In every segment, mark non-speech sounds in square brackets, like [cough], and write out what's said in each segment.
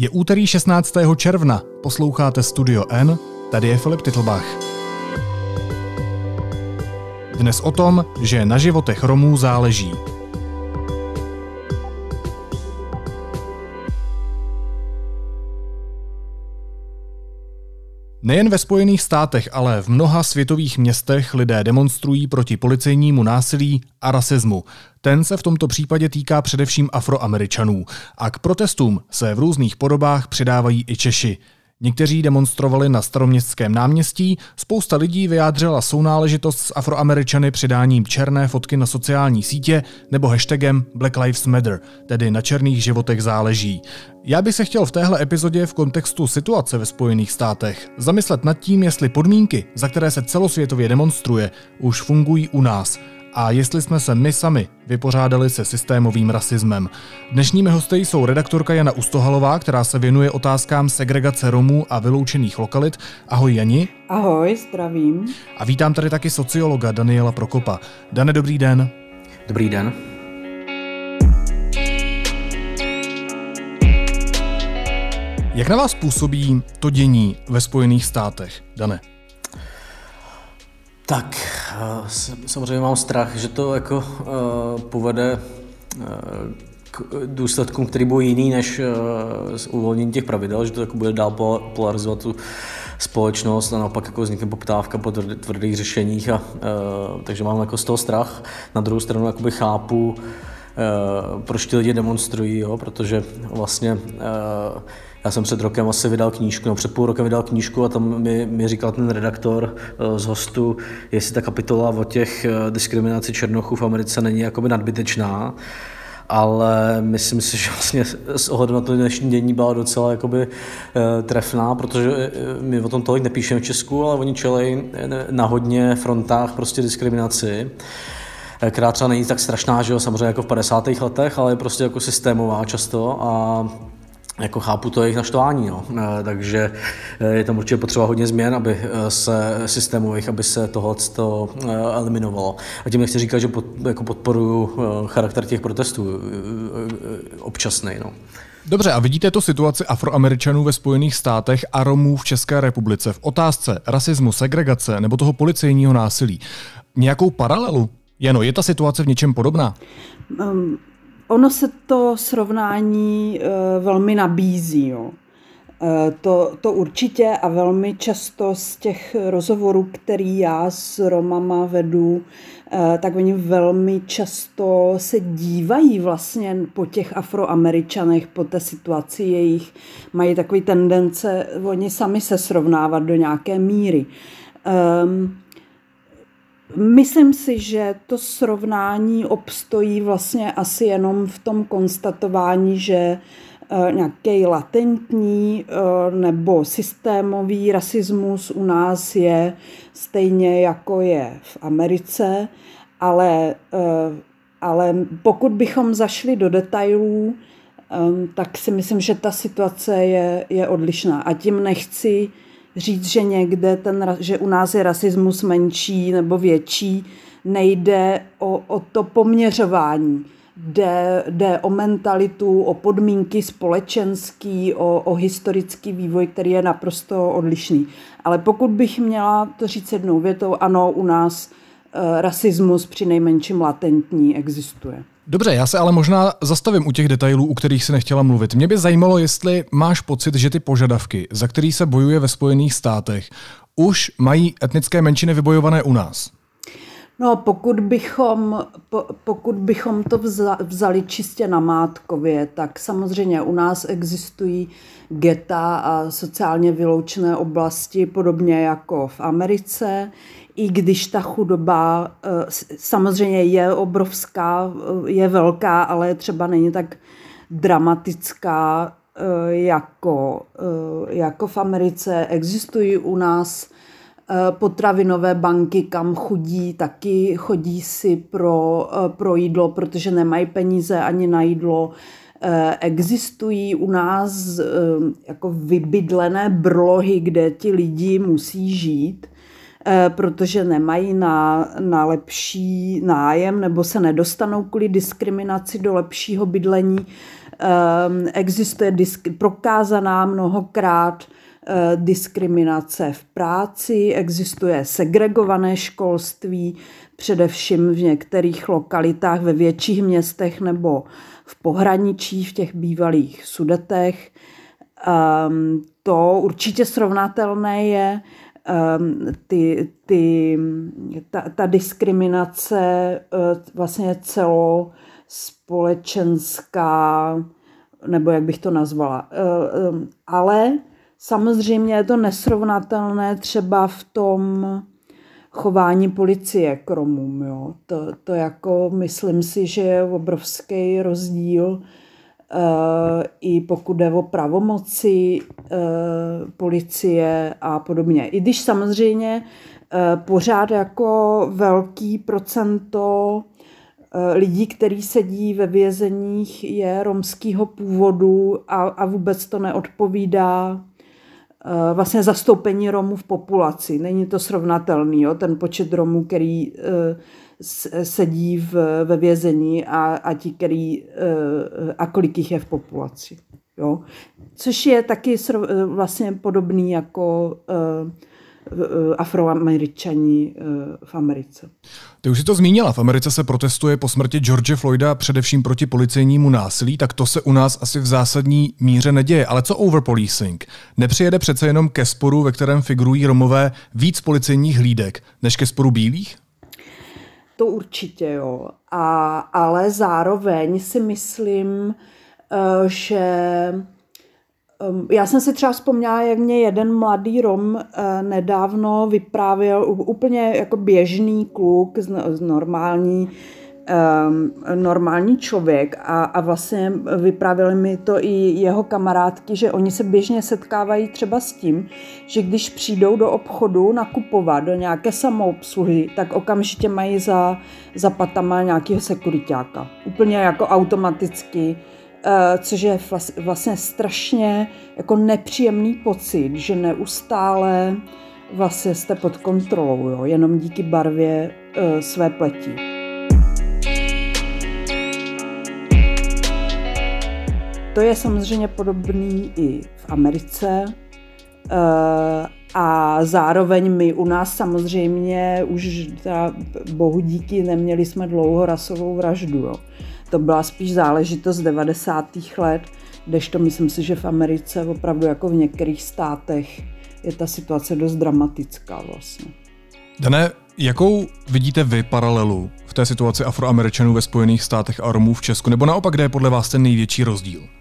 Je úterý 16. června, posloucháte Studio N, tady je Filip Titlbach. Dnes o tom, že na životech Romů záleží. Nejen ve Spojených státech, ale v mnoha světových městech lidé demonstrují proti policejnímu násilí a rasismu. Ten se v tomto případě týká především afroameričanů. A k protestům se v různých podobách přidávají i Češi. Někteří demonstrovali na staroměstském náměstí, spousta lidí vyjádřila sounáležitost s afroameričany přidáním černé fotky na sociální sítě nebo hashtagem Black Lives Matter, tedy na černých životech záleží. Já bych se chtěl v téhle epizodě v kontextu situace ve Spojených státech zamyslet nad tím, jestli podmínky, za které se celosvětově demonstruje, už fungují u nás – a jestli jsme se my sami vypořádali se systémovým rasismem. Dnešními hosty jsou redaktorka Jana Ustohalová, která se věnuje otázkám segregace Romů a vyloučených lokalit. Ahoj Jani. Ahoj, zdravím. A vítám tady taky sociologa Daniela Prokopa. Dane, dobrý den. Dobrý den. Jak na vás působí to dění ve Spojených státech, Dane? Tak, eh, samozřejmě mám strach, že to jako uh, povede uh, k důsledkům, který budou jiný než uh, uvolnění těch pravidel, že to jako bude dál polarizovat tu společnost a naopak jako vznikne poptávka po tvrdých řešeních a takže mám jako z toho strach. Na druhou stranu jakoby chápu, proč ty lidi demonstrují, jo, protože vlastně já jsem před rokem asi vydal knížku, no před půl rokem vydal knížku a tam mi, mi říkal ten redaktor eh, z hostu, jestli ta kapitola o těch eh, diskriminaci černochů v Americe není jakoby nadbytečná, ale myslím si, [laughs] že vlastně s ohledem na to dnešní dění byla docela jakoby eh, trefná, protože my o tom tolik nepíšeme v Česku, ale oni čelej na hodně frontách prostě diskriminaci která třeba není tak strašná, že jo, samozřejmě jako v 50. letech, ale je prostě jako systémová často a jako chápu to jejich naštvání, no. E, takže e, je tam určitě potřeba hodně změn, aby e, se systémových, aby se tohle eliminovalo. A tím nechci říkat, že pod, jako podporuju charakter těch protestů občasný. No. Dobře, a vidíte tu situaci afroameričanů ve Spojených státech a Romů v České republice v otázce rasismu, segregace nebo toho policejního násilí. Nějakou paralelu? Jano, je ta situace v něčem podobná? Um, ono se to srovnání uh, velmi nabízí. Jo. Uh, to, to určitě a velmi často z těch rozhovorů, který já s Romama vedu, uh, tak oni velmi často se dívají vlastně po těch afroameričanech, po té situaci jejich, mají takový tendence oni sami se srovnávat do nějaké míry. Um, Myslím si, že to srovnání obstojí vlastně asi jenom v tom konstatování, že eh, nějaký latentní eh, nebo systémový rasismus u nás je stejně jako je v Americe, ale, eh, ale pokud bychom zašli do detailů, tak si myslím, že ta situace je, je odlišná. A tím nechci říct, že někde ten, že u nás je rasismus menší nebo větší, nejde o, o to poměřování. Jde, jde o mentalitu, o podmínky společenský, o, o historický vývoj, který je naprosto odlišný. Ale pokud bych měla to říct jednou větou, ano, u nás e, rasismus při nejmenším latentní existuje. Dobře, já se ale možná zastavím u těch detailů, u kterých se nechtěla mluvit. Mě by zajímalo, jestli máš pocit, že ty požadavky, za který se bojuje ve Spojených státech, už mají etnické menšiny vybojované u nás. No, pokud bychom, po, pokud bychom to vzali čistě na Mátkově, tak samozřejmě u nás existují geta a sociálně vyloučené oblasti, podobně jako v Americe i když ta chudoba eh, samozřejmě je obrovská, eh, je velká, ale třeba není tak dramatická eh, jako, jako v Americe. Existují u nás potravinové banky, kam chodí, taky chodí si pro, pro jídlo, protože nemají peníze ani na jídlo. Existují u nás jako vybydlené brlohy, kde ti lidi musí žít protože nemají na, na lepší nájem nebo se nedostanou kvůli diskriminaci do lepšího bydlení. existuje disk- prokázaná mnohokrát Eh, diskriminace v práci, existuje segregované školství, především v některých lokalitách ve větších městech nebo v pohraničí, v těch bývalých sudetech. Ehm, to určitě srovnatelné je ehm, ty, ty, ta, ta diskriminace eh, vlastně celospolečenská, nebo jak bych to nazvala. Eh, ehm, ale Samozřejmě je to nesrovnatelné třeba v tom chování policie k Romům. Jo. To, to jako myslím si, že je obrovský rozdíl i pokud jde o pravomoci e, policie a podobně. I když samozřejmě e, pořád jako velký procento lidí, který sedí ve vězeních, je romského původu a, a vůbec to neodpovídá Eh, vlastně zastoupení Romů v populaci. Není to srovnatelný, jo? ten počet Romů, který eh, sedí v, ve vězení a, a ti, který, eh, a kolik jich je v populaci. Jo? Což je taky vlastně podobný jako Eh, afroameričani v Americe. Ty už si to zmínila, v Americe se protestuje po smrti George Floyda především proti policejnímu násilí, tak to se u nás asi v zásadní míře neděje. Ale co overpolicing? Nepřijede přece jenom ke sporu, ve kterém figurují Romové víc policejních hlídek, než ke sporu bílých? To určitě jo. A, ale zároveň si myslím, eh, že Ehm, já jsem si třeba vzpomněla, jak mě jeden mladý Rom eh, nedávno vyprávěl, úplně jako běžný kluk, z normální, ehm, normální člověk a, a vlastně vyprávěli mi to i jeho kamarádky, že oni se běžně setkávají třeba s tím, že když přijdou do obchodu nakupovat, do nějaké samoobsluhy, tak okamžitě mají za, za patama nějakého sekuritáka. Úplně jako automaticky Eh, což je vlastně strašně jako nepříjemný pocit, že neustále vlastně jste pod kontrolou, jo, jenom díky barvě uh, své pleti. To je samozřejmě podobný i v Americe. Uh, a zároveň my u nás samozřejmě už teda bohu díky neměli jsme dlouho rasovou vraždu. Jo to byla spíš záležitost 90. let, kdežto myslím si, že v Americe opravdu jako v některých státech je ta situace dost dramatická vlastně. Dané, jakou vidíte vy paralelu v té situaci Afroameričanů ve Spojených státech a Romů v Česku, nebo naopak, kde je podle vás ten největší rozdíl?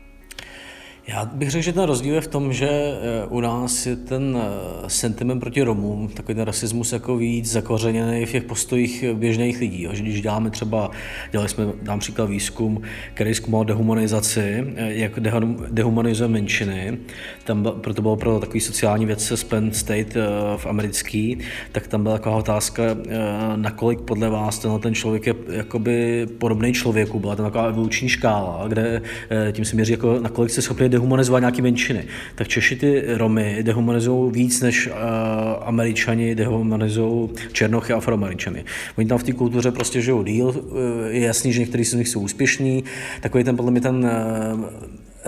Já bych řekl, že ten rozdíl je v tom, že eh, u nás je ten eh, sentiment proti Romům, takový ten rasismus jako víc zakořeněný v těch postojích běžných lidí. Že když děláme třeba, dělali jsme, dám příklad výzkum, který zkoumal dehumanizaci, eh, jak dehumanizuje menšiny, tam proto bylo pro takový sociální vědce z Penn State v americký, tak tam byla taková otázka, nakolik podle vás tenhle ten člověk je jakoby podobný člověku. Byla tam taková evoluční škála, kde tím se měří, jako nakolik se schopný dehumanizovat nějaké menšiny. Tak Češi ty Romy dehumanizují víc, než uh, Američani dehumanizují Černochy a Afroameričany. Oni tam v té kultuře prostě žijou díl, uh, je jasný, že někteří z nich jsou úspěšní, takový ten podle mě ten uh,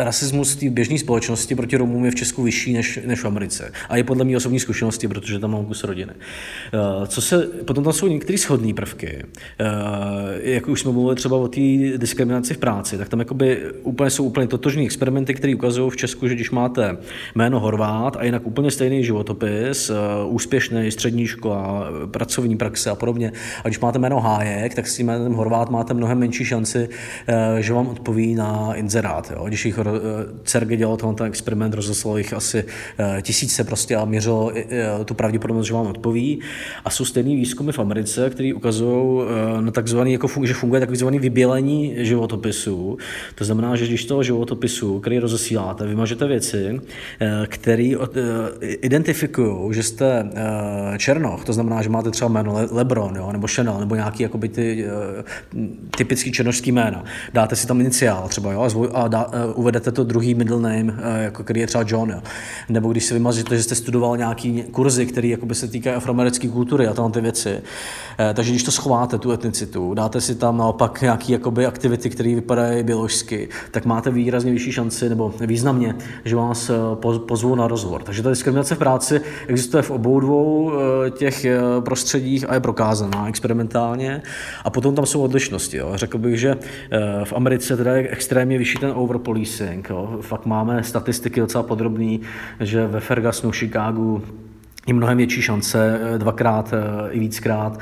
rasismus té běžné společnosti proti Romům je v Česku vyšší než, než v Americe. A je podle mě osobní zkušenosti, protože tam mám kus rodiny. Uh, co se, potom tam jsou některé shodné prvky. Uh, jak už jsme mluvili třeba o té diskriminaci v práci, tak tam jakoby úplně jsou úplně totožní experimenty, které ukazují v Česku, že když máte jméno Horvát a jinak úplně stejný životopis, uh, úspěšný, střední škola, pracovní praxe a podobně, a když máte jméno Hájek, tak s tím jménem Horvát máte mnohem menší šanci, že vám odpoví na inzerát. Jo? Když jich Sergej dělal ten experiment, rozeslal jich asi eh, tisíce prostě a měřil eh, tu pravděpodobnost, že vám odpoví. A jsou stejný výzkumy v Americe, které ukazují eh, na takzvaný, jako funguje, že funguje takzvaný vybělení životopisu. To znamená, že když toho životopisu, který rozesíláte, vymažete věci, které identifikují, že jste černoch, to znamená, že máte třeba jméno Lebron jo, nebo Chanel, nebo nějaký jakoby ty typický černožský jména. Dáte si tam iniciál třeba jo, a, a dá, uvedete to druhý middle name, jako který je třeba John, jo. nebo když si vymazíte, že jste studoval nějaký kurzy, které se týkají afroamerické kultury a tam ty věci. Takže když to schováte, tu etnicitu, dáte si tam naopak nějaké aktivity, které vypadají běložsky, tak máte výrazně vyšší šanci nebo významně, že vás pozvou na rozhovor. Takže ta diskriminace v práci existuje v obou dvou těch prostředích a je prokázaná experimentálně. A potom tam jsou odlišnosti. Jo. Řekl bych, že eh, v Americe teda je extrémně vyšší ten overpolicing. Jo. Fakt máme statistiky docela podrobné, že ve Fergusonu, Chicagu, je mnohem větší šance, eh, dvakrát eh, i víckrát,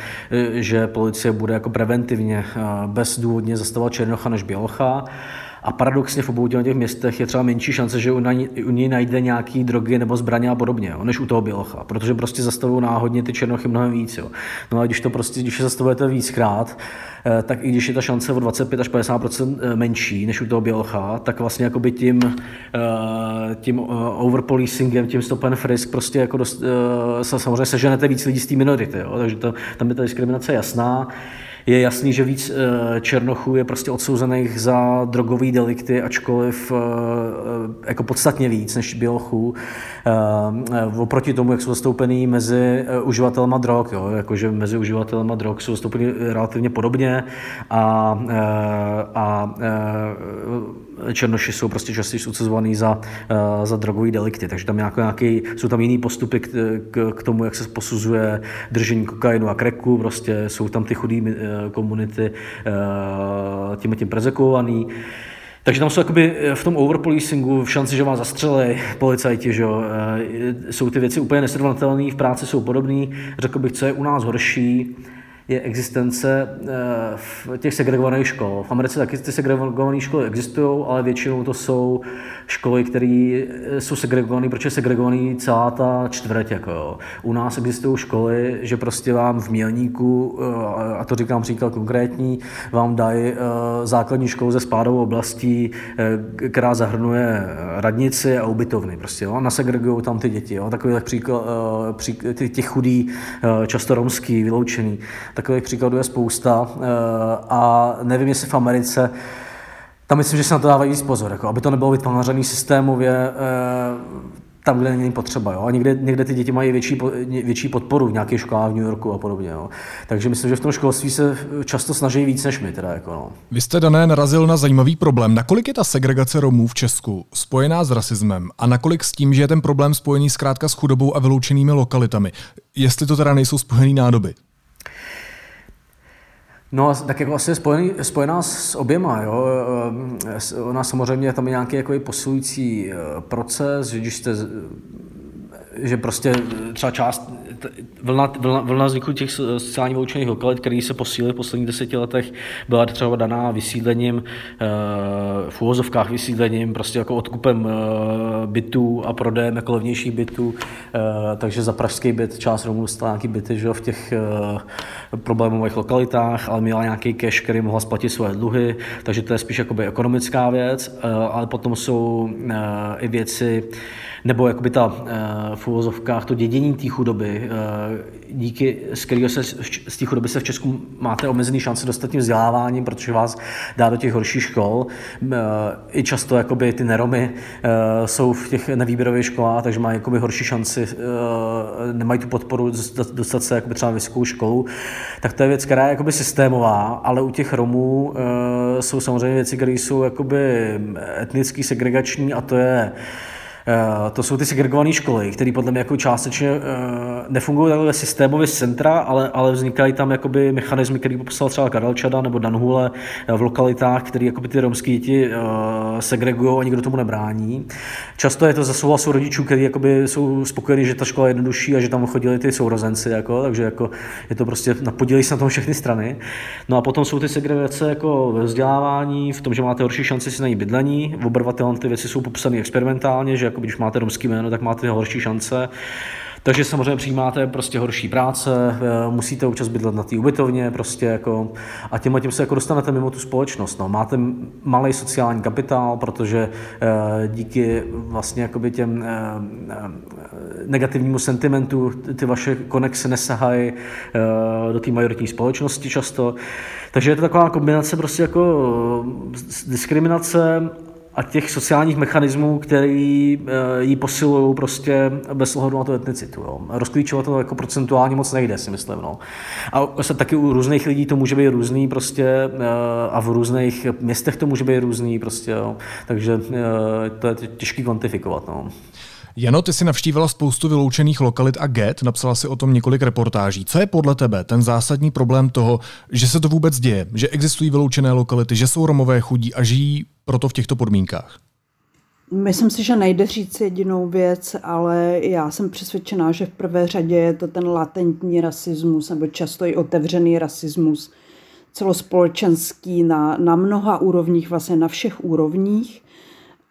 že policie bude jako preventivně bezdůvodně zastavovat Černocha než Bělocha. A paradoxně v obou těch městech je třeba menší šance, že u, u něj najde nějaký drogy nebo zbraně a podobně, jo, než u toho Bělocha, protože prostě zastavují náhodně ty černochy mnohem víc. Jo. No a když to prostě, když je zastavujete víckrát, eh, tak i když je ta šance o 25 až 50 eh, menší než u toho Bělocha, tak vlastně jakoby tím, eh, tím overpolicingem, tím stop and frisk prostě jako dost, samozřejmě seženete víc lidí z té minority. Jo. Takže to, tam je ta diskriminace jasná. Je jasný, že víc eh, Černochů je prostě odsouzených za drogové delikty, ačkoliv eh, eh, jako podstatně víc než Bělochů. Oproti tomu, jak jsou zastoupený mezi uživatelema drog, jo, jakože mezi uživatelema drog jsou zastoupeny relativně podobně a, a, a černoši jsou prostě častěji odsuzovaný za, za drogové delikty, takže tam nějaký, nějaký, jsou tam jiný postupy k, k, k, tomu, jak se posuzuje držení kokainu a kreku, prostě jsou tam ty chudý komunity eh, tím tím prezekovaný. Takže tam jsou jakoby eh, v tom overpolicingu v šanci, že vás zastřelí policajti, že jo. Eh, jsou ty věci úplně nesrovnatelné, v práci jsou podobné. Řekl bych, co je u nás horší, je existence v těch segregovaných škol. V Americe taky ty segregované školy existují, ale většinou to jsou školy, které eh, jsou segregované, protože je segregovaný celá ta čtvrť. Jako jo. U nás existují školy, že prostě vám v Mělníku, eh, a to říkám příklad konkrétní, vám dají eh, základní školu ze spádovou oblastí, která zahrnuje radnici a ubytovny. Prostě, jo. Nasegregují tam ty děti. Jo. Takový příklad, ty, ty chudý, často romský, vyloučený. Takových příkladů je spousta a nevím, jestli v Americe tam myslím, že se na to dávají víc pozor, jako, aby to nebylo vytvářené systémově e, tam, kde není potřeba. Jo? A někde, někde ty děti mají větší, větší podporu v nějakých školách v New Yorku a podobně. Jo? Takže myslím, že v tom školství se často snaží víc než my. Teda, jako, no. Vy jste, Dané, narazil na zajímavý problém. Nakolik je ta segregace Romů v Česku spojená s rasismem a nakolik s tím, že je ten problém spojený zkrátka s chudobou a vyloučenými lokalitami? Jestli to teda nejsou spojené nádoby? No, tak jako asi je spojený, spojená s oběma. Jo. Ona samozřejmě tam je nějaký jako posilující eh, proces, že když jste že prostě třeba část, vlna, vlna, vlna vzniku těch sociálně vyloučených lokalit, které se posílily v posledních deseti letech, byla třeba daná vysídlením, eh, v úvozovkách vysídlením, prostě jako odkupem eh, bytů a prodejem jako levnějších bytů, takže za pražský byt část Romů dostala nějaký byty že, v těch problémových lokalitách, ale měla nějaký cash, který mohla splatit svoje dluhy, takže to je spíš jakoby ekonomická věc, ale potom jsou i věci, nebo jakoby ta eh, v uvozovkách to dědění té chudoby, eh, díky, z kterého se z té chudoby se v Česku máte omezený šance dostat tím vzděláváním, protože vás dá do těch horších škol. Eh, I často jakoby ty neromy jsou v těch nevýběrových školách, takže mají jakoby horší šanci, nemají tu podporu dostat se jakoby třeba na vysokou školu. Tak to je věc, která je jakoby systémová, ale u těch Romů jsou samozřejmě věci, které jsou jakoby etnicky segregační a to je to jsou ty segregované školy, které podle mě jako částečně eh, nefungují takhle systémově z centra, ale, ale vznikají tam jakoby mechanismy, který popsal třeba Karel Čada nebo Dan Hule eh, v lokalitách, které jakoby ty romské děti segregují a nikdo tomu nebrání. Často je to za souhlasu rodičů, kteří jakoby jsou spokojení, že ta škola je jednodušší a že tam chodili ty sourozenci, jako, takže jako je to prostě, podílí se na tom všechny strany. No a potom jsou ty segregace jako ve vzdělávání, v tom, že máte horší šanci si najít bydlení. Oba ty věci jsou popsané experimentálně, že jako když máte romský jméno, tak máte horší šance. Takže samozřejmě přijímáte prostě horší práce, eh, musíte občas bydlet na té ubytovně prostě jako, a tím a tím se jako dostanete mimo tu společnost. No. Máte malý sociální kapitál, protože eh, díky vlastně jakoby těm eh, negativnímu sentimentu ty vaše konexe nesahají do té majoritní společnosti často. Takže je to taková kombinace prostě jako diskriminace a těch sociálních mechanismů, který eh, ji posilují prostě bez ohledu na tu etnicitu. Jo. Rozklíčovat to jako procentuálně moc nejde, si myslím. No. A se taky u různých lidí to může být různý prostě eh, a v různých městech to může být různý prostě, jo. takže eh, to je těžký kvantifikovat. No. Jano, ty si navštívila spoustu vyloučených lokalit a get, napsala si o tom několik reportáží. Co je podle tebe ten zásadní problém toho, že se to vůbec děje, že existují vyloučené lokality, že jsou Romové chudí a žijí proto v těchto podmínkách? Myslím si, že nejde říct jedinou věc, ale já jsem přesvědčená, že v prvé řadě je to ten latentní rasismus, nebo často i otevřený rasismus, celospolečenský na, na mnoha úrovních, vlastně na všech úrovních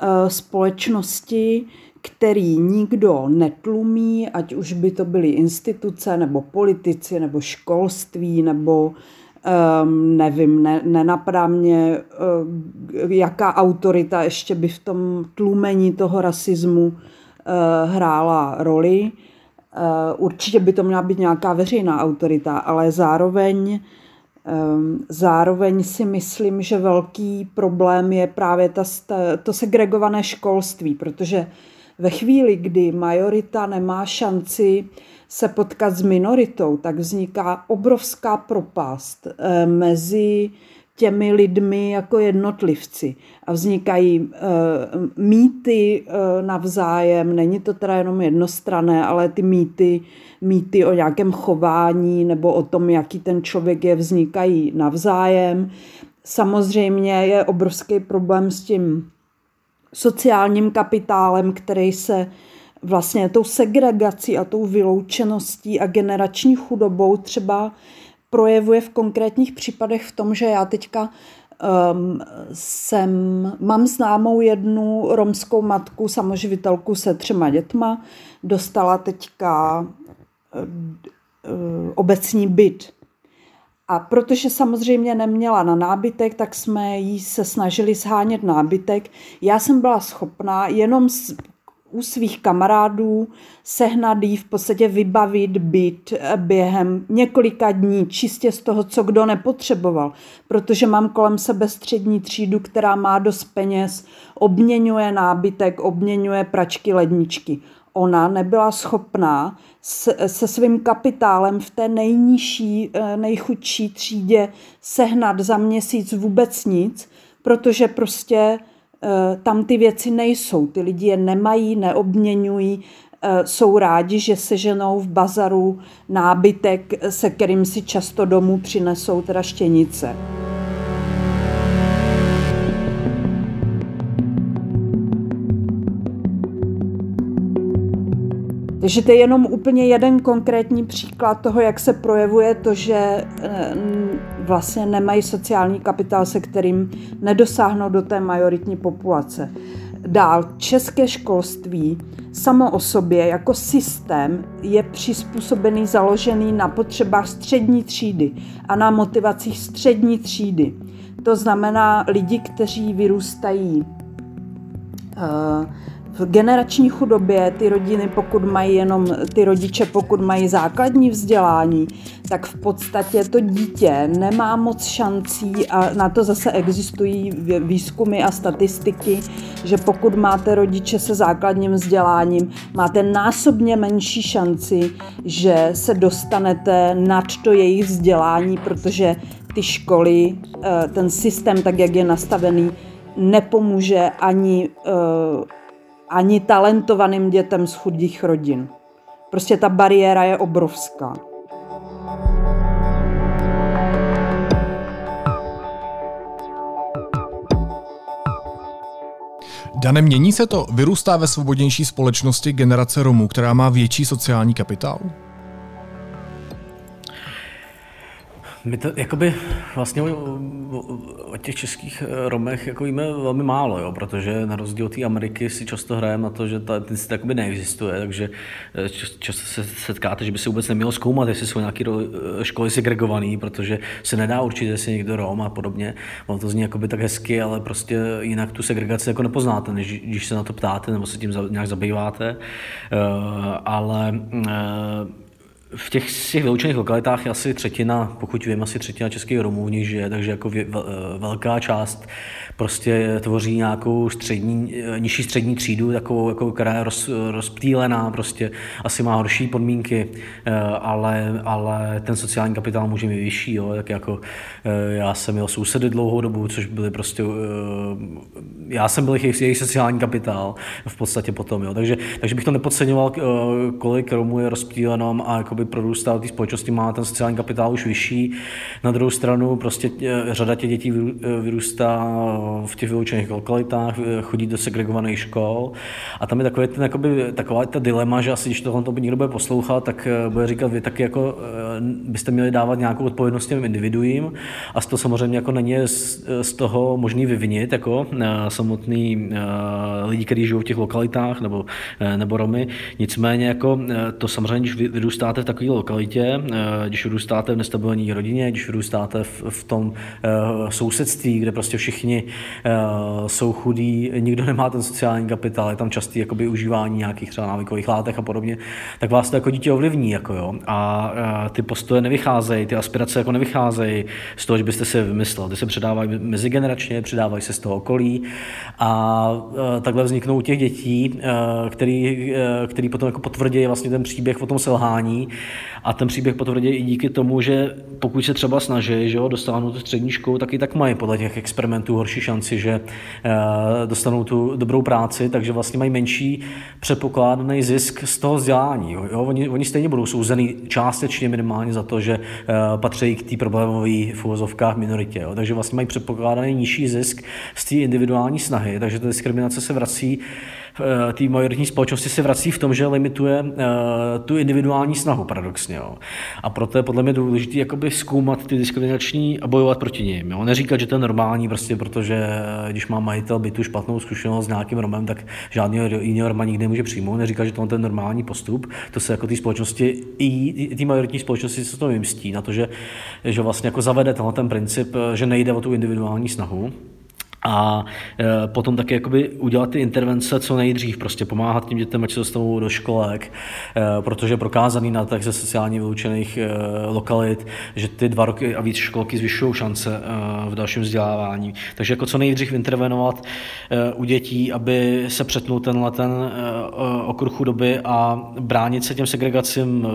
e, společnosti, který nikdo netlumí, ať už by to byly instituce, nebo politici, nebo školství, nebo um, nevím, ne, nenapadá mě, uh, jaká autorita ještě by v tom tlumení toho rasismu uh, hrála roli. Uh, určitě by to měla být nějaká veřejná autorita, ale zároveň um, Zároveň si myslím, že velký problém je právě ta, to segregované školství, protože ve chvíli, kdy majorita nemá šanci se potkat s minoritou, tak vzniká obrovská propast eh, mezi těmi lidmi jako jednotlivci. A vznikají e, mýty e, navzájem, není to teda jenom jednostrané, ale ty mýty, mýty o nějakém chování nebo o tom, jaký ten člověk je, vznikají navzájem. Samozřejmě je obrovský problém s tím sociálním kapitálem, který se vlastně tou segregací a tou vyloučeností a generační chudobou třeba projevuje v konkrétních případech v tom, že já teďka um, jsem, mám známou jednu romskou matku, samoživitelku se třema dětma, dostala teďka uh, obecní byt a protože samozřejmě neměla na nábytek, tak jsme jí se snažili shánět nábytek. Já jsem byla schopná jenom z, u svých kamarádů sehnat jí v podstatě vybavit byt eh, během několika dní, čistě z toho, co kdo nepotřeboval. Protože mám kolem sebe střední třídu, která má dost peněz, obměňuje nábytek, obměňuje pračky, ledničky ona nebyla schopná se svým kapitálem v té nejnižší, eh, nejchudší třídě sehnat za měsíc vůbec nic, protože prostě eh, tam ty věci nejsou. Ty lidi je nemají, neobměňují, eh, jsou rádi, že se ženou v bazaru nábytek, se kterým si často domů přinesou teda štěnice. Takže to je jenom úplně jeden konkrétní příklad toho, jak se projevuje to, že eh, vlastně nemají sociální kapitál, se kterým nedosáhnou do té majoritní populace. Dál, české školství samo o sobě jako systém je přizpůsobený, založený na potřebách střední třídy a na motivacích střední třídy. To znamená lidi, kteří vyrůstají uh, v generační chudobě ty rodiny, pokud mají jenom ty rodiče, pokud mají základní vzdělání, tak v podstatě to dítě nemá moc šancí a na to zase existují výzkumy a statistiky, že pokud máte rodiče se základním vzděláním, máte násobně menší šanci, že se dostanete nad to jejich vzdělání, protože ty školy, eh, ten systém, tak jak je nastavený, nepomůže ani eh, ani talentovaným dětem z chudých rodin. Prostě ta bariéra je obrovská. Dane, mění se to? Vyrůstá ve svobodnější společnosti generace Romů, která má větší sociální kapitál? My to jakoby vlastně o, o, těch českých eh, Romech jako víme velmi málo, jo, protože na rozdíl od té Ameriky si často hrajeme na to, že ta etnicita jakoby neexistuje, takže eh, často se setkáte, že by se vůbec nemělo zkoumat, jestli jsou nějaké eh, školy segregované, protože se nedá určit, jestli někdo Rom a podobně. Ono to zní jakoby tak hezky, ale prostě jinak tu segregaci jako nepoznáte, než když se na to ptáte nebo se tím nějak zabýváte. Ale v těch, z těch vyloučených lokalitách je asi třetina, pokud vím, asi třetina českých Romů v nich žije, takže jako velká část prostě tvoří nějakou střední, nižší střední třídu, takovou, jako, která je roz, rozptýlená, prostě asi má horší podmínky, eh, ale, ale ten sociální kapitál může mít vyšší, jo, tak jako eh, já jsem měl sousedy dlouhou dobu, což byly prostě, eh, já jsem byl jejich, jejich sociální kapitál v podstatě potom, jo, takže, takže bych to nepodceňoval, kolik Romů je rozptýleno a jakoby prorůstá v té společnosti, má ten sociální kapitál už vyšší. Na druhou stranu prostě řada těch dětí vyrůstá v těch vyloučených lokalitách, chodí do segregovaných škol a tam je takový ten, jakoby, taková ta dilema, že asi když tohle to někdo bude poslouchat, tak bude říkat, vy taky jako byste měli dávat nějakou odpovědnost těm individuím a to samozřejmě jako není z, toho možný vyvinit jako samotný lidi, kteří žijou v těch lokalitách nebo, nebo Romy. Nicméně jako to samozřejmě, když vyrůstáte v takové lokalitě, když vyrůstáte v nestabilní rodině, když vyrůstáte v, v tom sousedství, kde prostě všichni jsou chudí, nikdo nemá ten sociální kapitál, je tam častý jakoby užívání nějakých třeba návykových látek a podobně, tak vás to jako dítě ovlivní. Jako jo. A ty postoje nevycházejí, ty aspirace jako nevycházejí z toho, že byste si vymyslel. Ty se předávají mezigeneračně, předávají se z toho okolí a takhle vzniknou těch dětí, který, který potom jako potvrdí vlastně ten příběh o tom selhání a ten příběh potvrdí i díky tomu, že pokud se třeba snaží, že jo, dostanou tu střední školu, tak i tak mají podle těch experimentů horší šanci, že dostanou tu dobrou práci, takže vlastně mají menší předpokládaný zisk z toho vzdělání. Jo? Oni, oni stejně budou souzený částečně minimálně za to, že uh, patří k té problémové v uvozovkách minoritě. Jo? Takže vlastně mají předpokládaný nižší zisk z té individuální snahy, takže ta diskriminace se vrací Eh, té majoritní společnosti se vrací v tom, že limituje uh, tu individuální snahu, paradoxně. Jo. A proto je podle mě důležité jakoby zkoumat ty diskriminační a bojovat proti nim. Jo. Neříkat, že to je normální, prostě protože eh, když má majitel bytu špatnou zkušenost s nějakým Romem, tak žádný jiný Roma nikdy nemůže přijmout. Neříkat, že to je ten normální postup. To se jako té společnosti, i té majoritní společnosti se to vymstí na to, že, že vlastně jako zavede tenhle ten princip, že nejde o tu individuální snahu, a e, potom taky jakoby udělat ty intervence co nejdřív, prostě pomáhat těm dětem, ať se dostanou do školek, e, protože prokázaný na tak ze sociálně vyloučených e, lokalit, že ty dva roky a víc školky zvyšují šance v dalším vzdělávání. Takže jako co nejdřív intervenovat u dětí, aby se přetnul tenhle ten okruh chudoby a bránit se těm segregacím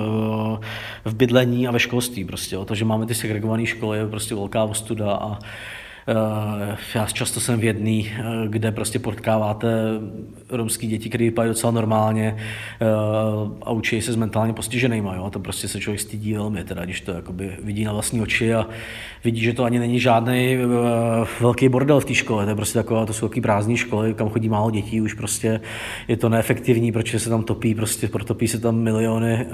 v bydlení a ve školství. Prostě, to, že máme ty segregované školy, je prostě velká ostuda a já často jsem v jedný, eh, kde prostě potkáváte romský děti, které vypadají docela normálně eh, a učí se s mentálně postiženýma. Jo? To prostě se člověk stydí velmi, teda, když to jakoby vidí na vlastní oči a vidí, že to ani není žádný velký bordel v té škole. To je prostě taková, to jsou takové prázdné školy, kam chodí málo dětí, už prostě je to neefektivní, protože se tam topí, prostě protopí se tam miliony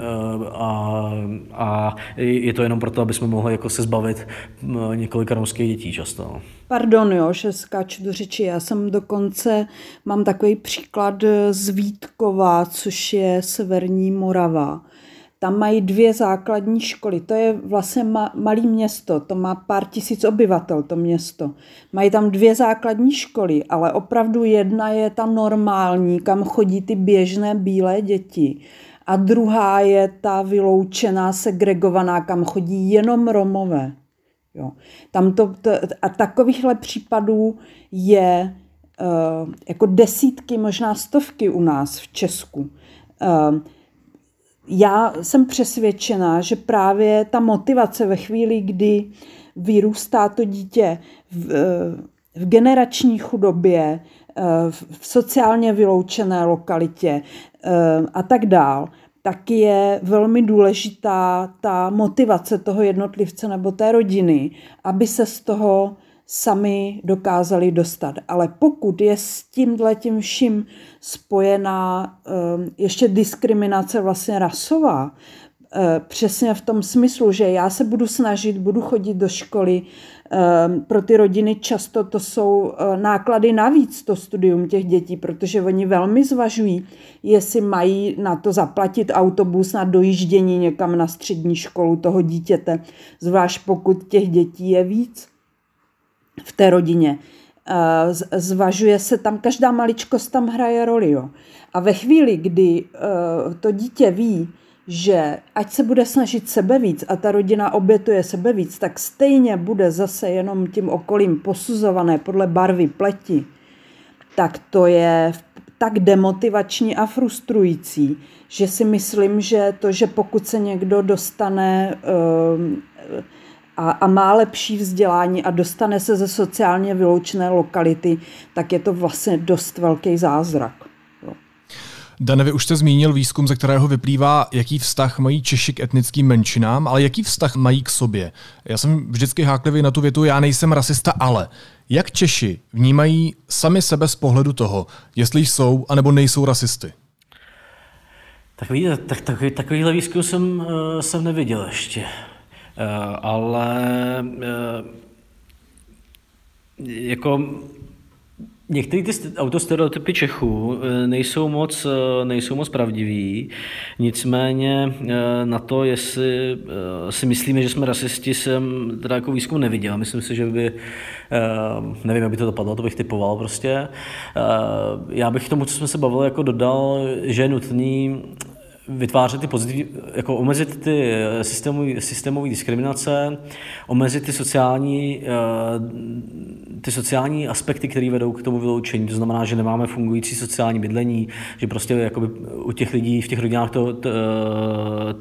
a, a je to jenom proto, aby jsme mohli jako se zbavit několika romských dětí často. Pardon, jo, že skáču do řeči. Já jsem dokonce, mám takový příklad z Vítkova, což je severní Morava. Tam mají dvě základní školy. To je vlastně ma, malý město, to má pár tisíc obyvatel, to město. Mají tam dvě základní školy, ale opravdu jedna je ta normální, kam chodí ty běžné bílé děti. A druhá je ta vyloučená, segregovaná, kam chodí jenom Romové. Jo. Tam to, to, a takovýchhle případů je uh, jako desítky, možná stovky u nás v Česku. Uh, já jsem přesvědčená, že právě ta motivace ve chvíli, kdy vyrůstá to dítě v, eh, v generační chudobě, v sociálně vyloučené lokalitě a tak dál, tak je velmi důležitá ta motivace toho jednotlivce nebo té rodiny, aby se z toho sami dokázali dostat. Ale pokud je s tímhle tím vším spojená ehm, ještě diskriminace vlastně rasová, přesně v tom smyslu, že já se budu snažit, budu chodit do školy, Ehm, pro ty rodiny často to jsou eh, náklady navíc, to studium těch dětí, protože oni velmi zvažují, jestli mají na to zaplatit autobus na dojíždění někam na střední školu toho dítěte, zvlášť pokud těch dětí je víc v té rodině. Ehm, zvažuje se tam, každá maličkost tam hraje roli. Jo. A ve chvíli, kdy eh, to dítě ví, že ať se bude snažit sebe víc a ta rodina obětuje sebe víc, tak stejně bude zase jenom tím okolím posuzované podle barvy pleti, tak to je tak demotivační a frustrující, že si myslím, že to, že pokud se někdo dostane ehm, a, a má lepší vzdělání a dostane se ze sociálně vyloučené lokality, tak je to vlastně dost velký zázrak. Dane, vy už jste zmínil výzkum, ze kterého vyplývá, jaký vztah mají Češi k etnickým menšinám, ale jaký vztah mají k sobě. Já jsem vždycky háklivý na tu větu, já nejsem rasista, ale. Jak Češi vnímají sami sebe z pohledu toho, jestli jsou anebo nejsou rasisty? Takový, tak, takový, takovýhle výzkum jsem, uh, jsem neviděl ještě. Uh, ale uh, jako Některé ty autostereotypy Čechů eh, nejsou moc, eh, nejsou moc pravdivý, nicméně eh, na to, jestli si myslíme, že jsme rasisti, jsem teda jako výzkum neviděl. Myslím si, že by, nevím, jak by to dopadlo, to bych typoval prostě. Já bych k tomu, co jsme se bavili, jako dodal, že je nutný vytvářet ty pozitivní, jako omezit ty systémové, systémové diskriminace, omezit ty sociální, eh, ty sociální aspekty, které vedou k tomu vyloučení. To znamená, že nemáme fungující sociální bydlení, že prostě jakoby u těch lidí v těch rodinách to, to,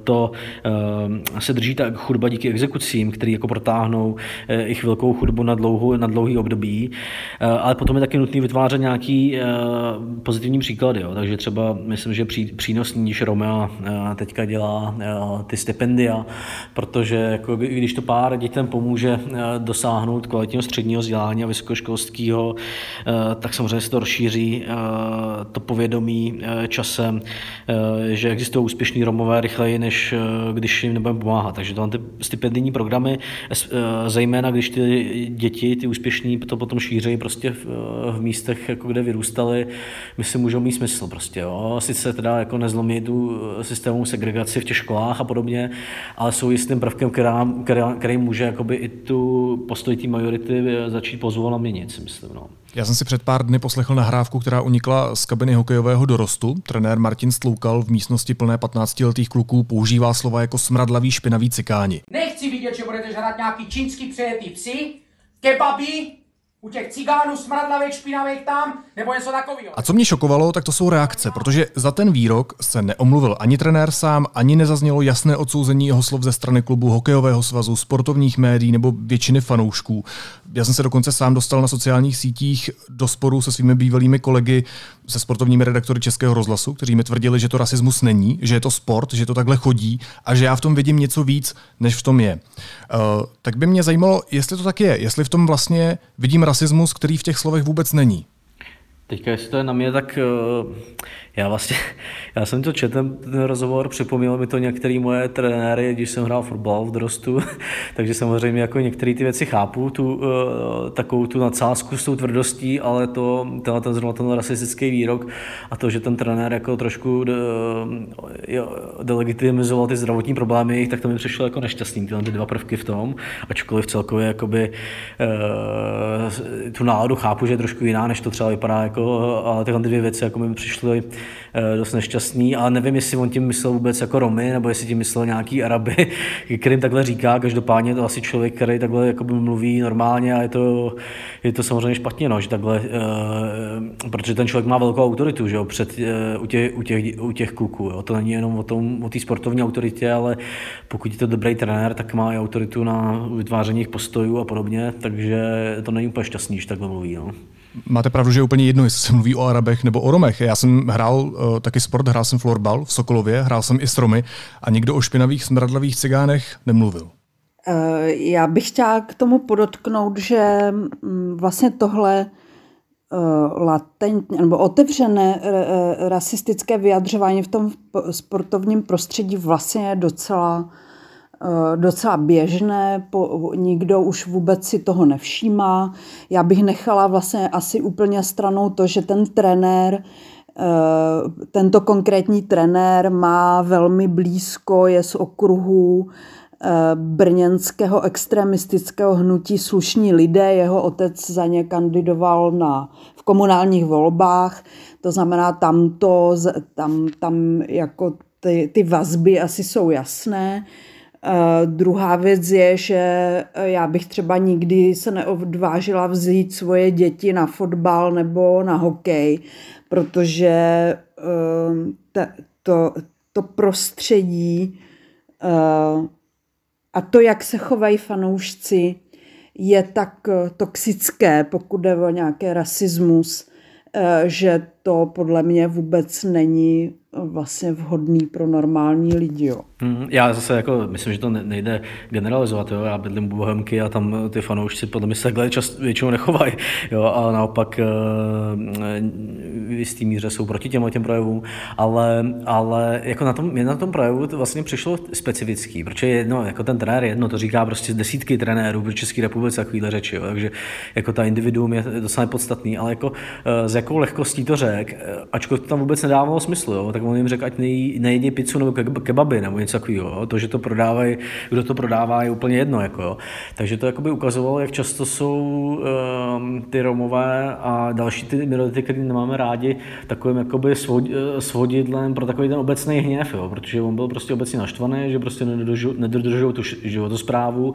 to eh, se drží ta chudba díky exekucím, které jako protáhnou eh, i velkou chudbu na, dlouhou, na dlouhý období. Ale potom je taky nutné vytvářet nějaký pozitivní příklady. Jo. Takže třeba myslím, že pří, když Romeo Eh, teďka dělá eh, ty stipendia, protože jako, když to pár dětem pomůže eh, dosáhnout kvalitního středního vzdělání a vysokoškolského, tak samozřejmě se to rozšíří to povědomí časem, že existují úspěšní Romové rychleji, než když jim nebudeme pomáhat. Takže tohle ty stipendijní programy, zejména když ty děti, ty úspěšní, to potom šířejí prostě v, místech, jako kde vyrůstali, myslím, můžou mít smysl prostě. Jo. Sice teda jako nezlomí tu systémovou segregaci v těch školách a podobně, ale jsou jistým prvkem, která, která, který může jakoby i tu postoj té majority začít pozvolna měnit, si myslím. No. Já jsem si před pár dny poslechl nahrávku, která unikla z kabiny hokejového dorostu. Trenér Martin Stloukal v místnosti plné 15-letých kluků používá slova jako smradlavý špinavý cikáni. Nechci vidět, že budete žrat nějaký čínský přejetý psy, kebaby, u těch cigánů smradlavých, špinavých tam, nebo něco takového. A co mě šokovalo, tak to jsou reakce, protože za ten výrok se neomluvil ani trenér sám, ani nezaznělo jasné odsouzení jeho slov ze strany klubu hokejového svazu, sportovních médií nebo většiny fanoušků. Já jsem se dokonce sám dostal na sociálních sítích do sporu se svými bývalými kolegy, se sportovními redaktory Českého rozhlasu, kteří mi tvrdili, že to rasismus není, že je to sport, že to takhle chodí a že já v tom vidím něco víc, než v tom je. Uh, tak by mě zajímalo, jestli to tak je, jestli v tom vlastně vidím rasismus, který v těch slovech vůbec není. Teďka, jestli to je na mě, tak uh, já vlastně, já jsem to četl, ten rozhovor, připomněl mi to některé moje trenéry, když jsem hrál fotbal v dorostu, [laughs] takže samozřejmě jako některé ty věci chápu, tu, uh, takovou tu nadsázku s tou tvrdostí, ale to, tenhle ten zrovna ten rasistický výrok a to, že ten trenér jako trošku de, uh, delegitimizoval ty zdravotní problémy, tak to mi přišlo jako nešťastný, tyhle ty dva prvky v tom, ačkoliv celkově jakoby uh, tu náladu chápu, že je trošku jiná, než to třeba vypadá, jako, ale tyhle dvě věci jako mi přišly Eh, dost nešťastný, ale nevím, jestli on tím myslel vůbec jako Romy, nebo jestli tím myslel nějaký Araby, [laughs] kterým takhle říká. Každopádně to asi člověk, který takhle mluví normálně a je to, je to samozřejmě špatně, no, že takhle, uh, protože ten člověk má velkou autoritu, že jo, před, uh, u, těch, u, těch, u těch kluků. Jo. To není jenom o tom, o té sportovní autoritě, ale pokud je to dobrý trenér, tak má i autoritu na vytváření postojů a podobně, takže to není úplně šťastný, že takhle mluví. No. Máte pravdu, že je úplně jedno, jestli se mluví o Arabech nebo o Romech. Já jsem hrál uh, taky sport, hrál jsem florbal v Sokolově, hrál jsem i s Romy a nikdo o špinavých smradlavých cigánech nemluvil. Eh, já bych chtěla k tomu podotknout, že mm, vlastně tohle eh, latentně nebo otevřené rasistické vyjadřování v tom sportovním prostředí vlastně je docela docela běžné, po, nikdo už vůbec si toho nevšímá. Já bych nechala vlastně asi úplně stranou to, že ten trenér, eh, tento konkrétní trenér má velmi blízko, je z okruhu eh, brněnského extremistického hnutí Slušní lidé. Jeho otec za ně kandidoval na, v komunálních volbách, to znamená, tam, to, tam, tam jako ty, ty vazby asi jsou jasné. Uh, druhá věc je, že já bych třeba nikdy se neodvážila vzít svoje děti na fotbal nebo na hokej, protože uh, to, to prostředí uh, a to, jak se chovají fanoušci, je tak toxické, pokud jde o nějaký rasismus, že to podle mě vůbec není vlastně vhodný pro normální lidi. Jo. Hmm, já zase jako myslím, že to nejde generalizovat. Jo. Já bydlím u Bohemky a tam ty fanoušci podle mě se takhle čas většinou nechovají. Jo. A naopak eh, v jistý míře jsou proti těm těm projevům. Ale, ale jako na tom, mě na tom projevu to vlastně přišlo specifický, protože jedno, jako ten trenér jedno, to říká prostě desítky trenérů v České republice takovýhle řeči. Jo. Takže jako ta individuum je docela podstatný, ale jako s jakou lehkostí to řek, ačkoliv to tam vůbec nedávalo smysl. Jo tak on jim řekl, ať nejedí pizzu nebo kebaby nebo něco takového. To, že to prodávají, kdo to prodává, je úplně jedno. Jako, jo. Takže to jakoby ukazovalo, jak často jsou um, ty Romové a další ty minority, které nemáme rádi, takovým jakoby svod, eh, svodidlem pro takový ten obecný hněv, jo, protože on byl prostě obecně naštvaný, že prostě nedodržují tu životosprávu,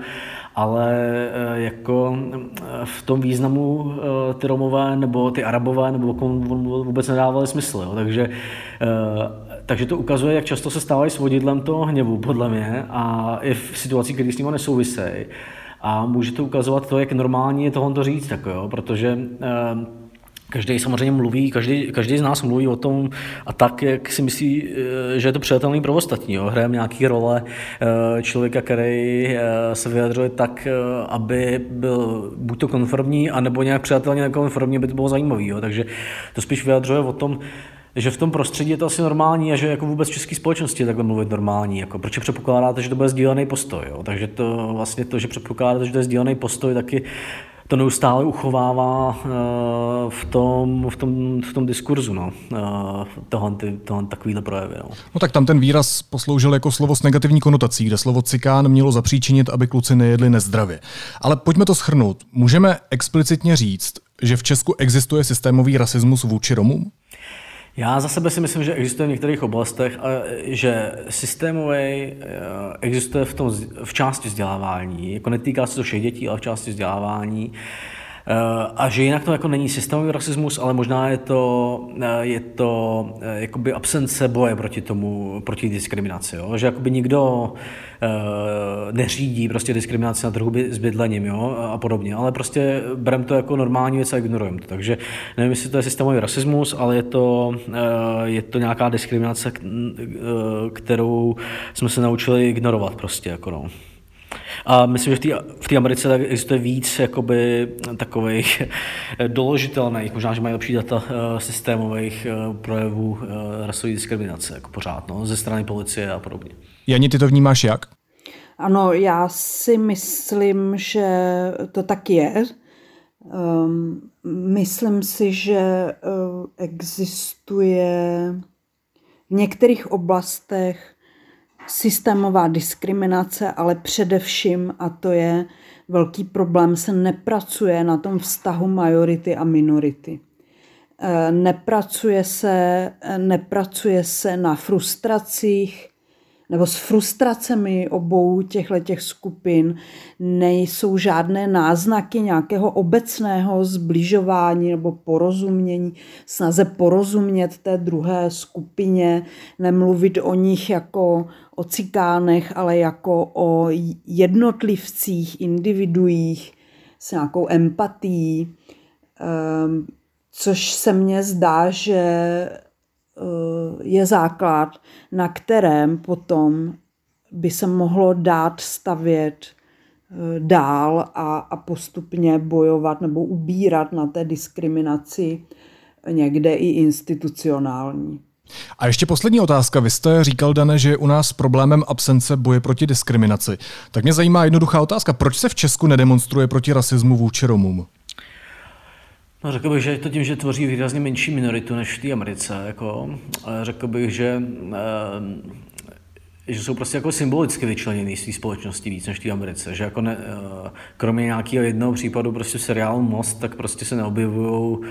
ale eh, jako eh, v tom významu ty Romové nebo ty Arabové nebo on vůbec nedávali smysl. Jo. Takže takže to ukazuje, jak často se stávají svodidlem toho hněvu, podle mě, a i v situacích, které s ním nesouvisejí. A může to ukazovat to, jak normální je tohle říct, tak jo, protože eh, Každý samozřejmě mluví, každý, každý z nás mluví o tom a tak, jak si myslí, eh, že je to přijatelný pro ostatní. Jo. Hrajeme nějaký role člověka, který se vyjadřuje tak, aby byl buď to konformní, anebo nějak přijatelně nekonformní, aby to bylo zajímavé. Takže to spíš vyjadřuje o tom, že v tom prostředí je to asi normální a že jako vůbec v české společnosti je takhle mluvit normální. Jako, proč předpokládáte, že to bude sdílený postoj? Jo? Takže to vlastně to, že předpokládáte, že to je sdílený postoj, taky to neustále uchovává uh, v, tom, v, tom, v tom diskurzu, no, uh, tohle, tohle takovýhle projevy. No. no tak tam ten výraz posloužil jako slovo s negativní konotací, kde slovo cikán mělo zapříčinit, aby kluci nejedli nezdravě. Ale pojďme to schrnout. Můžeme explicitně říct, že v Česku existuje systémový rasismus vůči Romům? Já za sebe si myslím, že existuje v některých oblastech, a že systémový eh, existuje v, tom, v části vzdělávání. Jako netýká se to všech dětí, ale v části vzdělávání. Eh, a že jinak to jako není systémový rasismus, ale možná je to, eh, je to eh, jakoby absence boje proti tomu, proti diskriminaci. Jo? Že jakoby nikdo neřídí prostě diskriminaci na trhu s bydlením jo? a podobně, ale prostě berem to jako normální věc a ignorujeme to. Takže nevím, jestli to je systémový rasismus, ale je to, je to nějaká diskriminace, kterou jsme se naučili ignorovat prostě. Jako no. A myslím, že v té Americe tak existuje víc jakoby, takových doložitelných, možná, že mají lepší data uh, systémových uh, projevů rasové diskriminace, jako pořád, no, ze strany policie a podobně. Jani, ty to vnímáš jak? Ano, já si myslím, že to tak je. Um, myslím si, že uh, existuje v některých oblastech systémová diskriminace, ale především, a to je velký problém, se nepracuje na tom vztahu majority a minority. E, nepracuje se, nepracuje se na frustracích, nebo s frustracemi obou těchto těch skupin nejsou žádné náznaky nějakého obecného zbližování nebo porozumění, snaze porozumět té druhé skupině, nemluvit o nich jako o cikánech, ale jako o jednotlivcích, individuích s nějakou empatií, ehm, což se mně zdá, že je základ, na kterém potom by se mohlo dát stavět eh, dál a, a postupně bojovat nebo ubírat na té diskriminaci někde i institucionální. A ještě poslední otázka. Vy jste říkal, Dane, že je u nás problémem absence boje proti diskriminaci. Tak mě zajímá jednoduchá otázka. Proč se v Česku nedemonstruje proti rasismu vůči Romům? No, řekl bych, že je to tím, že tvoří výrazně menší minoritu než v té Americe. Jako. Řekl bych, že, že jsou prostě jako symbolicky vyčleněný z té společnosti víc než v Americe, že jako ne, eh, kromě nějakého jednoho případu prostě seriálu Most, tak prostě se neobjevují uh,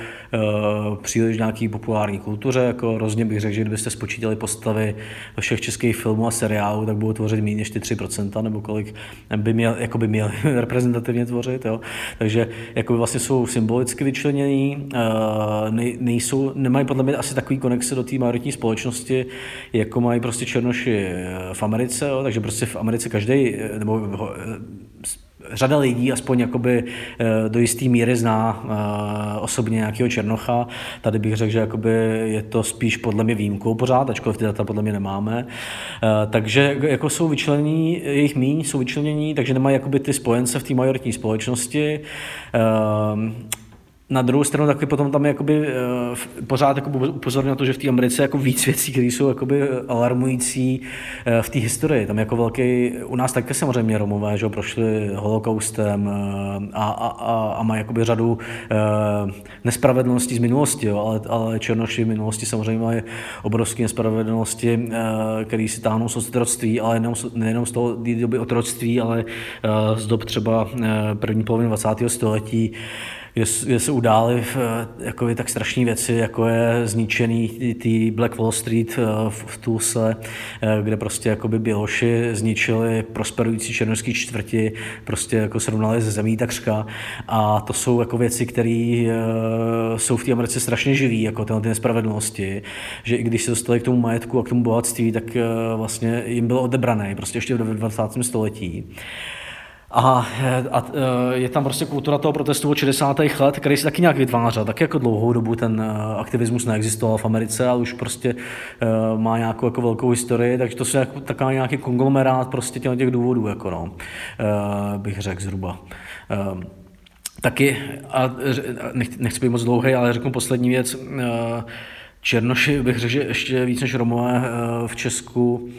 příliš nějaký populární kultuře, jako rozně bych řekl, že kdybyste spočítali postavy všech českých filmů a seriálů, tak budou tvořit méně než ty 3%, nebo kolik by měl, jako by měli [laughs] reprezentativně tvořit, jo. Takže jako vlastně jsou symbolicky vyčlenění, uh, nej, nejsou, nemají podle mě asi takový konexe do té majoritní společnosti, jako mají prostě černoši v Americe, jo, takže prostě v Americe každý, nebo řada lidí aspoň jakoby eh, do jisté míry zná eh, osobně nějakého Černocha. Tady bych řekl, že jakoby je to spíš podle mě výjimkou pořád, ačkoliv ty data podle mě nemáme. Eh, takže jako jsou vyčlení, jejich míň jsou vyčlenění, takže nemají jakoby ty spojence v té majoritní společnosti. Na druhou stranu taky potom tam jakoby, uh, pořád jako upozorňuji na to, že v té Americe jako víc věcí, které jsou jakoby alarmující uh, v té historii. Tam jako velký, u nás taky samozřejmě Romové, že prošli holokaustem uh, a, a, a, a mají jakoby řadu nespravedlností z minulosti, jo, ale, ale Černoši v minulosti samozřejmě mají obrovské nespravedlnosti, které si táhnou z otroctví, ale nejenom, nejenom z toho doby otroctví, ale z dob třeba první poloviny 20. století, kde, kde se udály jako tak strašné věci, jako je zničený ty Black Wall Street eh, v, v Tulse, eh, kde prostě jakoby Běloši zničili prosperující černovský čtvrti, prostě jako srovnali ze zemí takřka a to jsou jako věci, které eh, jsou v té Americe strašně živý, jako tyhle ty nespravedlnosti, že i když se dostali k tomu majetku a k tomu bohatství, tak vlastně jim bylo odebrané, prostě ještě v 20. století. A, a je tam prostě kultura toho protestu od 60. let, který se taky nějak vytvářel. Tak jako dlouhou dobu ten eh, aktivismus neexistoval v Americe, ale už prostě uh, má nějakou jako velkou historii, takže to je jako takový nějaký konglomerát prostě těch, těch důvodů, jako no, bych řekl zhruba. Taky, a nech, nechci být moc dlouhý, ale řeknu poslední věc, Černoši bych řekl, že ještě víc než Romové v Česku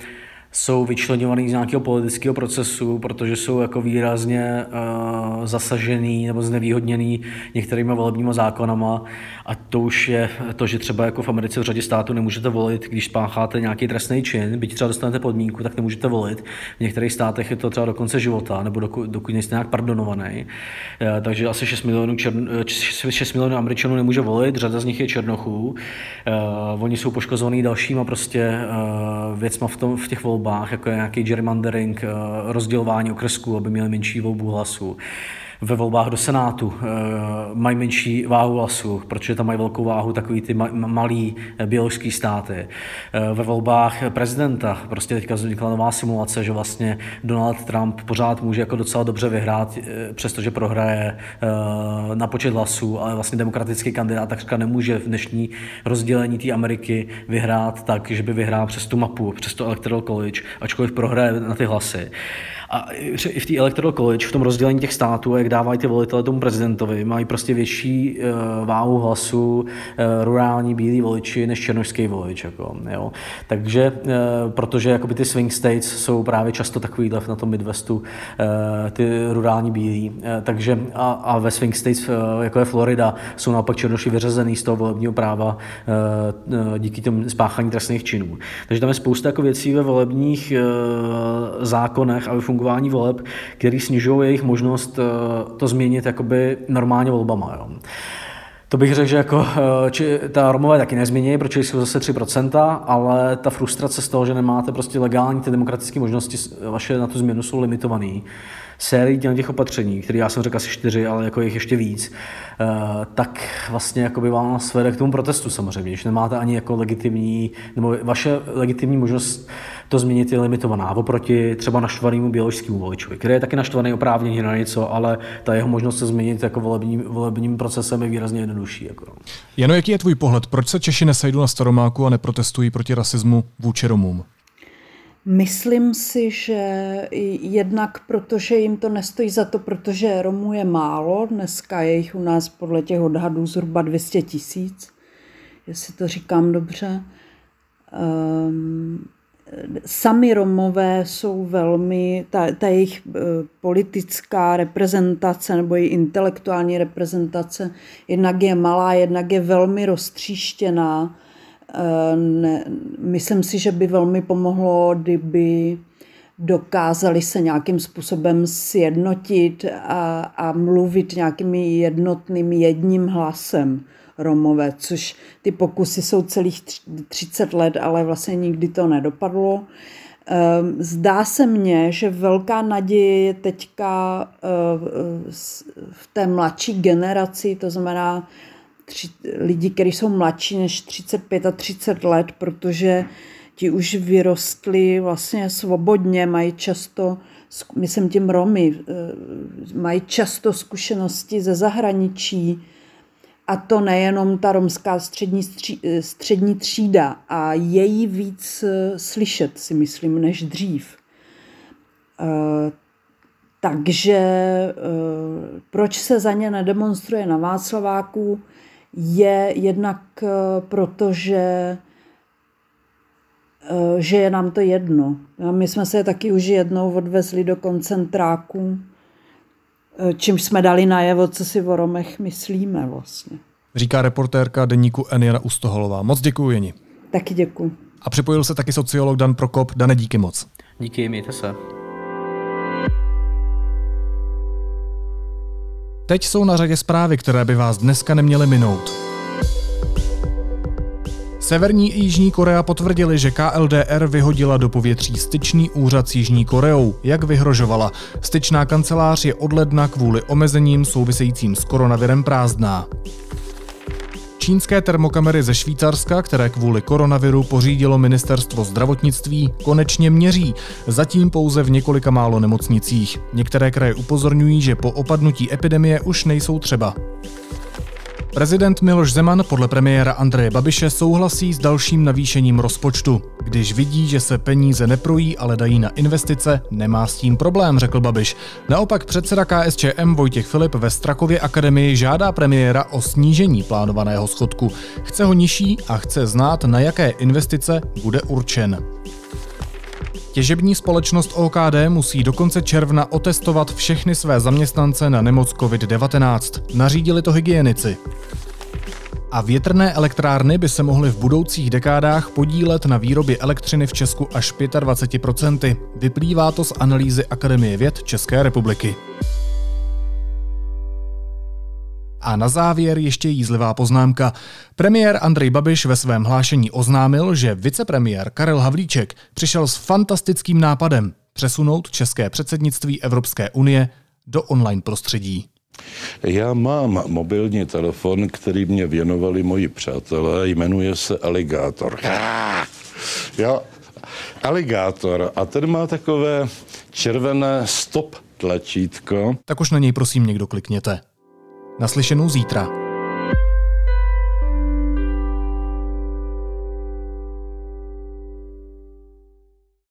jsou vyčlenovaný z nějakého politického procesu, protože jsou jako výrazně uh, zasažený nebo znevýhodněný některými volebními zákonama a to už je to, že třeba jako v Americe v řadě států nemůžete volit, když spácháte nějaký trestný čin, byť třeba dostanete podmínku, tak nemůžete volit. V některých státech je to třeba do konce života, nebo dokud, dokud nejste nějak pardonovaný. Uh, takže asi 6 milionů, čern, 6 milionů Američanů nemůže volit, řada z nich je černochů. Uh, oni jsou poškozovaní dalšíma prostě uh, věcma v, tom, v těch volbách volbách, jako je nějaký gerrymandering, eh, rozdělování okresků, aby měli menší volbu hlasů ve volbách do Senátu e, mají menší váhu hlasů, protože tam mají velkou váhu takový ty ma- malý eh, běložský státy. E, ve volbách prezidenta prostě teďka vznikla nová simulace, že vlastně Donald Trump pořád může jako docela dobře vyhrát, přestože prohraje na počet hlasů, ale vlastně demokratický kandidát takřka nemůže v dnešní rozdělení té Ameriky vyhrát tak, že by vyhrál přes tu mapu, přes to Electoral College, ačkoliv prohraje na ty hlasy. A i v té Electoral College, v tom rozdělení těch států, jak dávají ty volitele tomu prezidentovi, mají prostě větší uh, váhu hlasu uh, rurální bílí voliči než černožský volič. Jako, jo. Takže, uh, protože jakoby ty swing states jsou právě často takovýhle na tom Midwestu, uh, ty rurální bílí. Uh, takže a, a ve swing states, uh, jako je Florida, jsou naopak černoši vyřazený z toho volebního práva uh, díky tomu spáchání trestných činů. Takže tam je spousta jako věcí ve volebních uh, zákonech a ve fungování voleb, který snižují jejich možnost eh, to změnit jakoby normálně volbama. Jo. To bych řekl, že jako, eh, či, ta Romové taky nezmění, protože jsou zase 3%, ale ta frustrace z toho, že nemáte prostě legální ty demokratické možnosti, vaše na tu změnu jsou limitované sérii těch opatření, které já jsem řekl asi čtyři, ale jako jich ještě víc, eh, tak vlastně jako by vás vede k tomu protestu samozřejmě, když nemáte ani jako legitimní, nebo vaše legitimní možnost to změnit je limitovaná oproti třeba naštvanému běložskému voličovi, který je taky naštvaný oprávněně na něco, ale ta jeho možnost se změnit jako volebním, volebním procesem je výrazně jednodušší. Jako. Jano, jaký je tvůj pohled? Proč se Češi nesejdou na Staromáku a neprotestují proti rasismu vůči Romům? Myslím si, že jednak protože jim to nestojí za to, protože Romů je málo, dneska je jich u nás podle těch odhadů zhruba 200 tisíc, jestli to říkám dobře. Um, sami Romové jsou velmi, ta, ta jejich eh, politická reprezentace nebo její intelektuální reprezentace jednak je malá, jednak je velmi roztříštěná. Ne, myslím si, že by velmi pomohlo, kdyby dokázali se nějakým způsobem sjednotit a, a mluvit nějakým jednotným jedním hlasem Romové, což ty pokusy jsou celých 30 let, ale vlastně nikdy to nedopadlo. Ehm, zdá se mně, že velká naděje je teďka eh, v té mladší generaci, to znamená tři, lidi, kteří jsou mladší než 35 a 30 let, protože ti už vyrostli vlastně svobodně, mají často, myslím tím Romy, eh, mají často zkušenosti ze zahraničí, a to nejenom ta romská střední, střední třída a je jí víc eh, slyšet, si myslím, než dřív. Eh, takže proč se za ně nedemonstruje na Václaváku, je jednak proto, že Eh, že je nám to jedno. My jsme se taky už jednou odvezli do koncentráku, eh, čímž jsme dali najevo, co si o Romech myslíme vlastně. Říká reportérka deníku Eniana Ustoholová. Moc děkuji, Jeni. Taky děkuji. A připojil se taky sociolog Dan Prokop. Dane, díky moc. Díky, mějte se. Teď jsou na řadě zprávy, které by vás dneska neměly minout. Severní i Jižní Korea potvrdili, že KLDR vyhodila do povětří styčný úřad s Jižní Koreou, jak vyhrožovala. Styčná kancelář je od ledna kvůli omezením souvisejícím s koronavirem prázdná. Čínské termokamery ze Švýcarska, které kvůli koronaviru pořídilo ministerstvo zdravotnictví, konečně měří, zatím pouze v několika málo nemocnicích. Některé kraje upozorňují, že po opadnutí epidemie už nejsou třeba. Prezident Miloš Zeman podle premiéra Andreje Babiše souhlasí s dalším navýšením rozpočtu. Když vidí, že se peníze neprojí, ale dají na investice, nemá s tím problém, řekl Babiš. Naopak předseda KSČM Vojtěch Filip ve Strakově akademii žádá premiéra o snížení plánovaného schodku. Chce ho nižší a chce znát, na jaké investice bude určen. Těžební společnost OKD musí do konce června otestovat všechny své zaměstnance na nemoc COVID-19. Nařídili to hygienici. A větrné elektrárny by se mohly v budoucích dekádách podílet na výrobě elektřiny v Česku až 25%. Vyplývá to z analýzy Akademie věd České republiky. A na závěr ještě jízlivá poznámka. Premiér Andrej Babiš ve svém hlášení oznámil, že vicepremiér Karel Havlíček přišel s fantastickým nápadem přesunout české předsednictví Evropské unie do online prostředí. Já mám mobilní telefon, který mě věnovali moji přátelé, jmenuje se Aligátor. [laughs] Jo, Aligátor. A ten má takové červené stop tlačítko. Tak už na něj prosím někdo klikněte. Naslyšenou zítra.